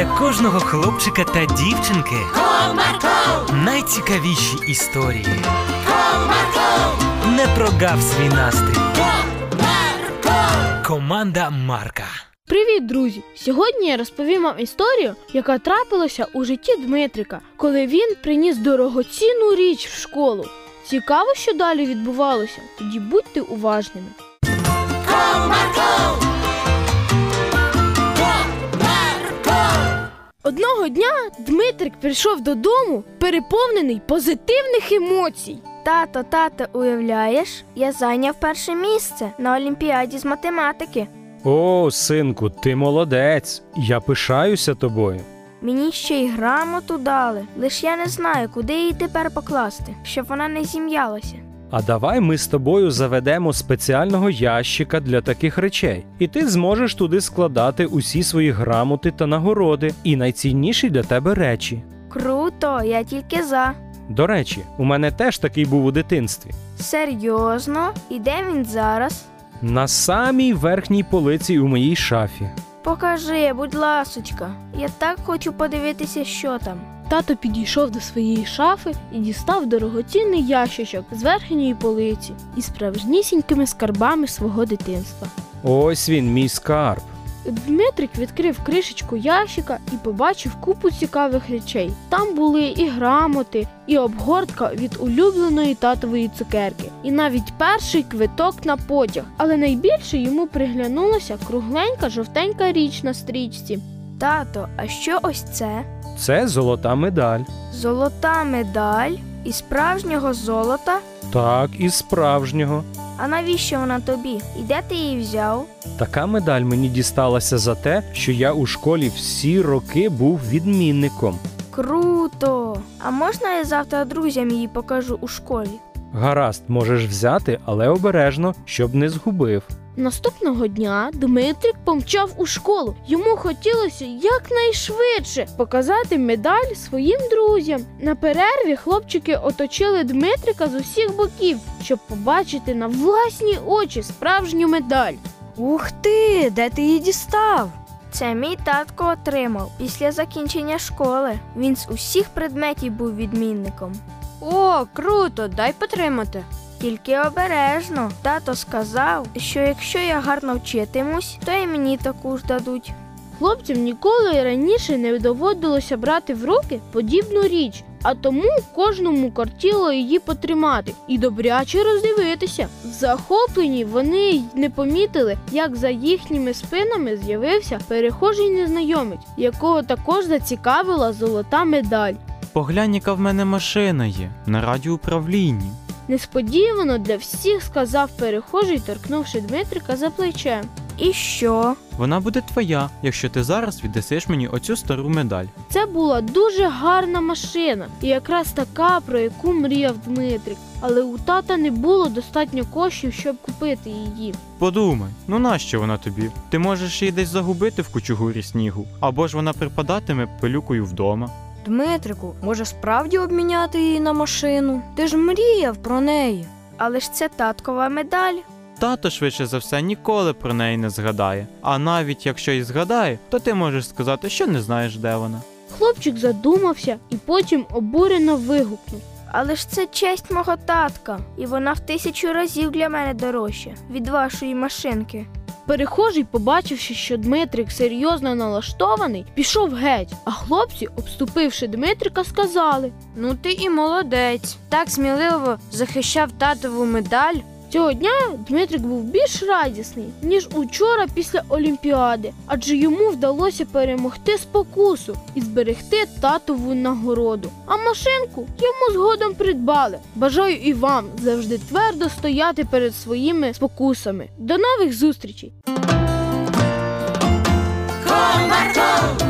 для кожного хлопчика та дівчинки Comarco, найцікавіші історії. Comarco, Не прогав свій настрій. Comarco. Команда Марка. Привіт, друзі! Сьогодні я розповім вам історію, яка трапилася у житті Дмитрика, коли він приніс дорогоцінну річ в школу. Цікаво, що далі відбувалося, тоді будьте уважними. Одного дня Дмитрик прийшов додому, переповнений позитивних емоцій. Тато, тато, уявляєш, я зайняв перше місце на Олімпіаді з математики. О, синку, ти молодець. Я пишаюся тобою. Мені ще й грамоту дали, лиш я не знаю, куди її тепер покласти, щоб вона не зім'ялася. А давай ми з тобою заведемо спеціального ящика для таких речей, і ти зможеш туди складати усі свої грамоти та нагороди і найцінніші для тебе речі. Круто, я тільки за. До речі, у мене теж такий був у дитинстві. Серйозно? І де він зараз? На самій верхній полиці у моїй шафі. Покажи, будь ласочка. Я так хочу подивитися, що там. Тато підійшов до своєї шафи і дістав дорогоцінний ящичок з верхньої полиці із справжнісінькими скарбами свого дитинства. Ось він, мій скарб. Дмитрик відкрив кришечку ящика і побачив купу цікавих речей. Там були і грамоти, і обгортка від улюбленої татової цукерки, і навіть перший квиток на потяг. Але найбільше йому приглянулася кругленька жовтенька річ на стрічці. Тато, а що ось це? Це золота медаль. Золота медаль із справжнього золота? Так, із справжнього. А навіщо вона тобі? І де ти її взяв? Така медаль мені дісталася за те, що я у школі всі роки був відмінником. Круто! А можна я завтра друзям її покажу у школі? Гаразд, можеш взяти, але обережно, щоб не згубив. Наступного дня Дмитрик помчав у школу. Йому хотілося якнайшвидше показати медаль своїм друзям. На перерві хлопчики оточили Дмитрика з усіх боків, щоб побачити на власні очі справжню медаль. Ух ти, де ти її дістав? Це мій татко отримав після закінчення школи. Він з усіх предметів був відмінником. О, круто, дай потримати. Тільки обережно. Тато сказав, що якщо я гарно вчитимусь, то і мені таку ж дадуть. Хлопцям ніколи раніше не доводилося брати в руки подібну річ, а тому кожному кортіло її потримати і добряче роздивитися. В захопленні вони й не помітили, як за їхніми спинами з'явився перехожий незнайомець, якого також зацікавила золота медаль. Поглянь, яка в мене машина є на радіоуправлінні. Несподівано для всіх сказав перехожий, торкнувши Дмитрика за плече. І що? Вона буде твоя, якщо ти зараз віддасиш мені оцю стару медаль. Це була дуже гарна машина, і якраз така, про яку мріяв Дмитрик. Але у тата не було достатньо коштів, щоб купити її. Подумай, ну нащо вона тобі? Ти можеш її десь загубити в кучугурі снігу, або ж вона припадатиме пилюкою вдома. Дмитрику, може справді обміняти її на машину? Ти ж мріяв про неї. Але ж це таткова медаль. Тато швидше за все ніколи про неї не згадає. А навіть якщо і згадає, то ти можеш сказати, що не знаєш, де вона. Хлопчик задумався і потім обурено вигукнув. Але ж це честь мого татка, і вона в тисячу разів для мене дорожча від вашої машинки. Перехожий, побачивши, що Дмитрик серйозно налаштований, пішов геть, а хлопці, обступивши Дмитрика, сказали: Ну ти і молодець. Так сміливо захищав татову медаль. Цього дня Дмитрик був більш радісний, ніж учора після Олімпіади, адже йому вдалося перемогти спокусу і зберегти татову нагороду. А машинку йому згодом придбали. Бажаю і вам завжди твердо стояти перед своїми спокусами. До нових зустрічей! Comarco,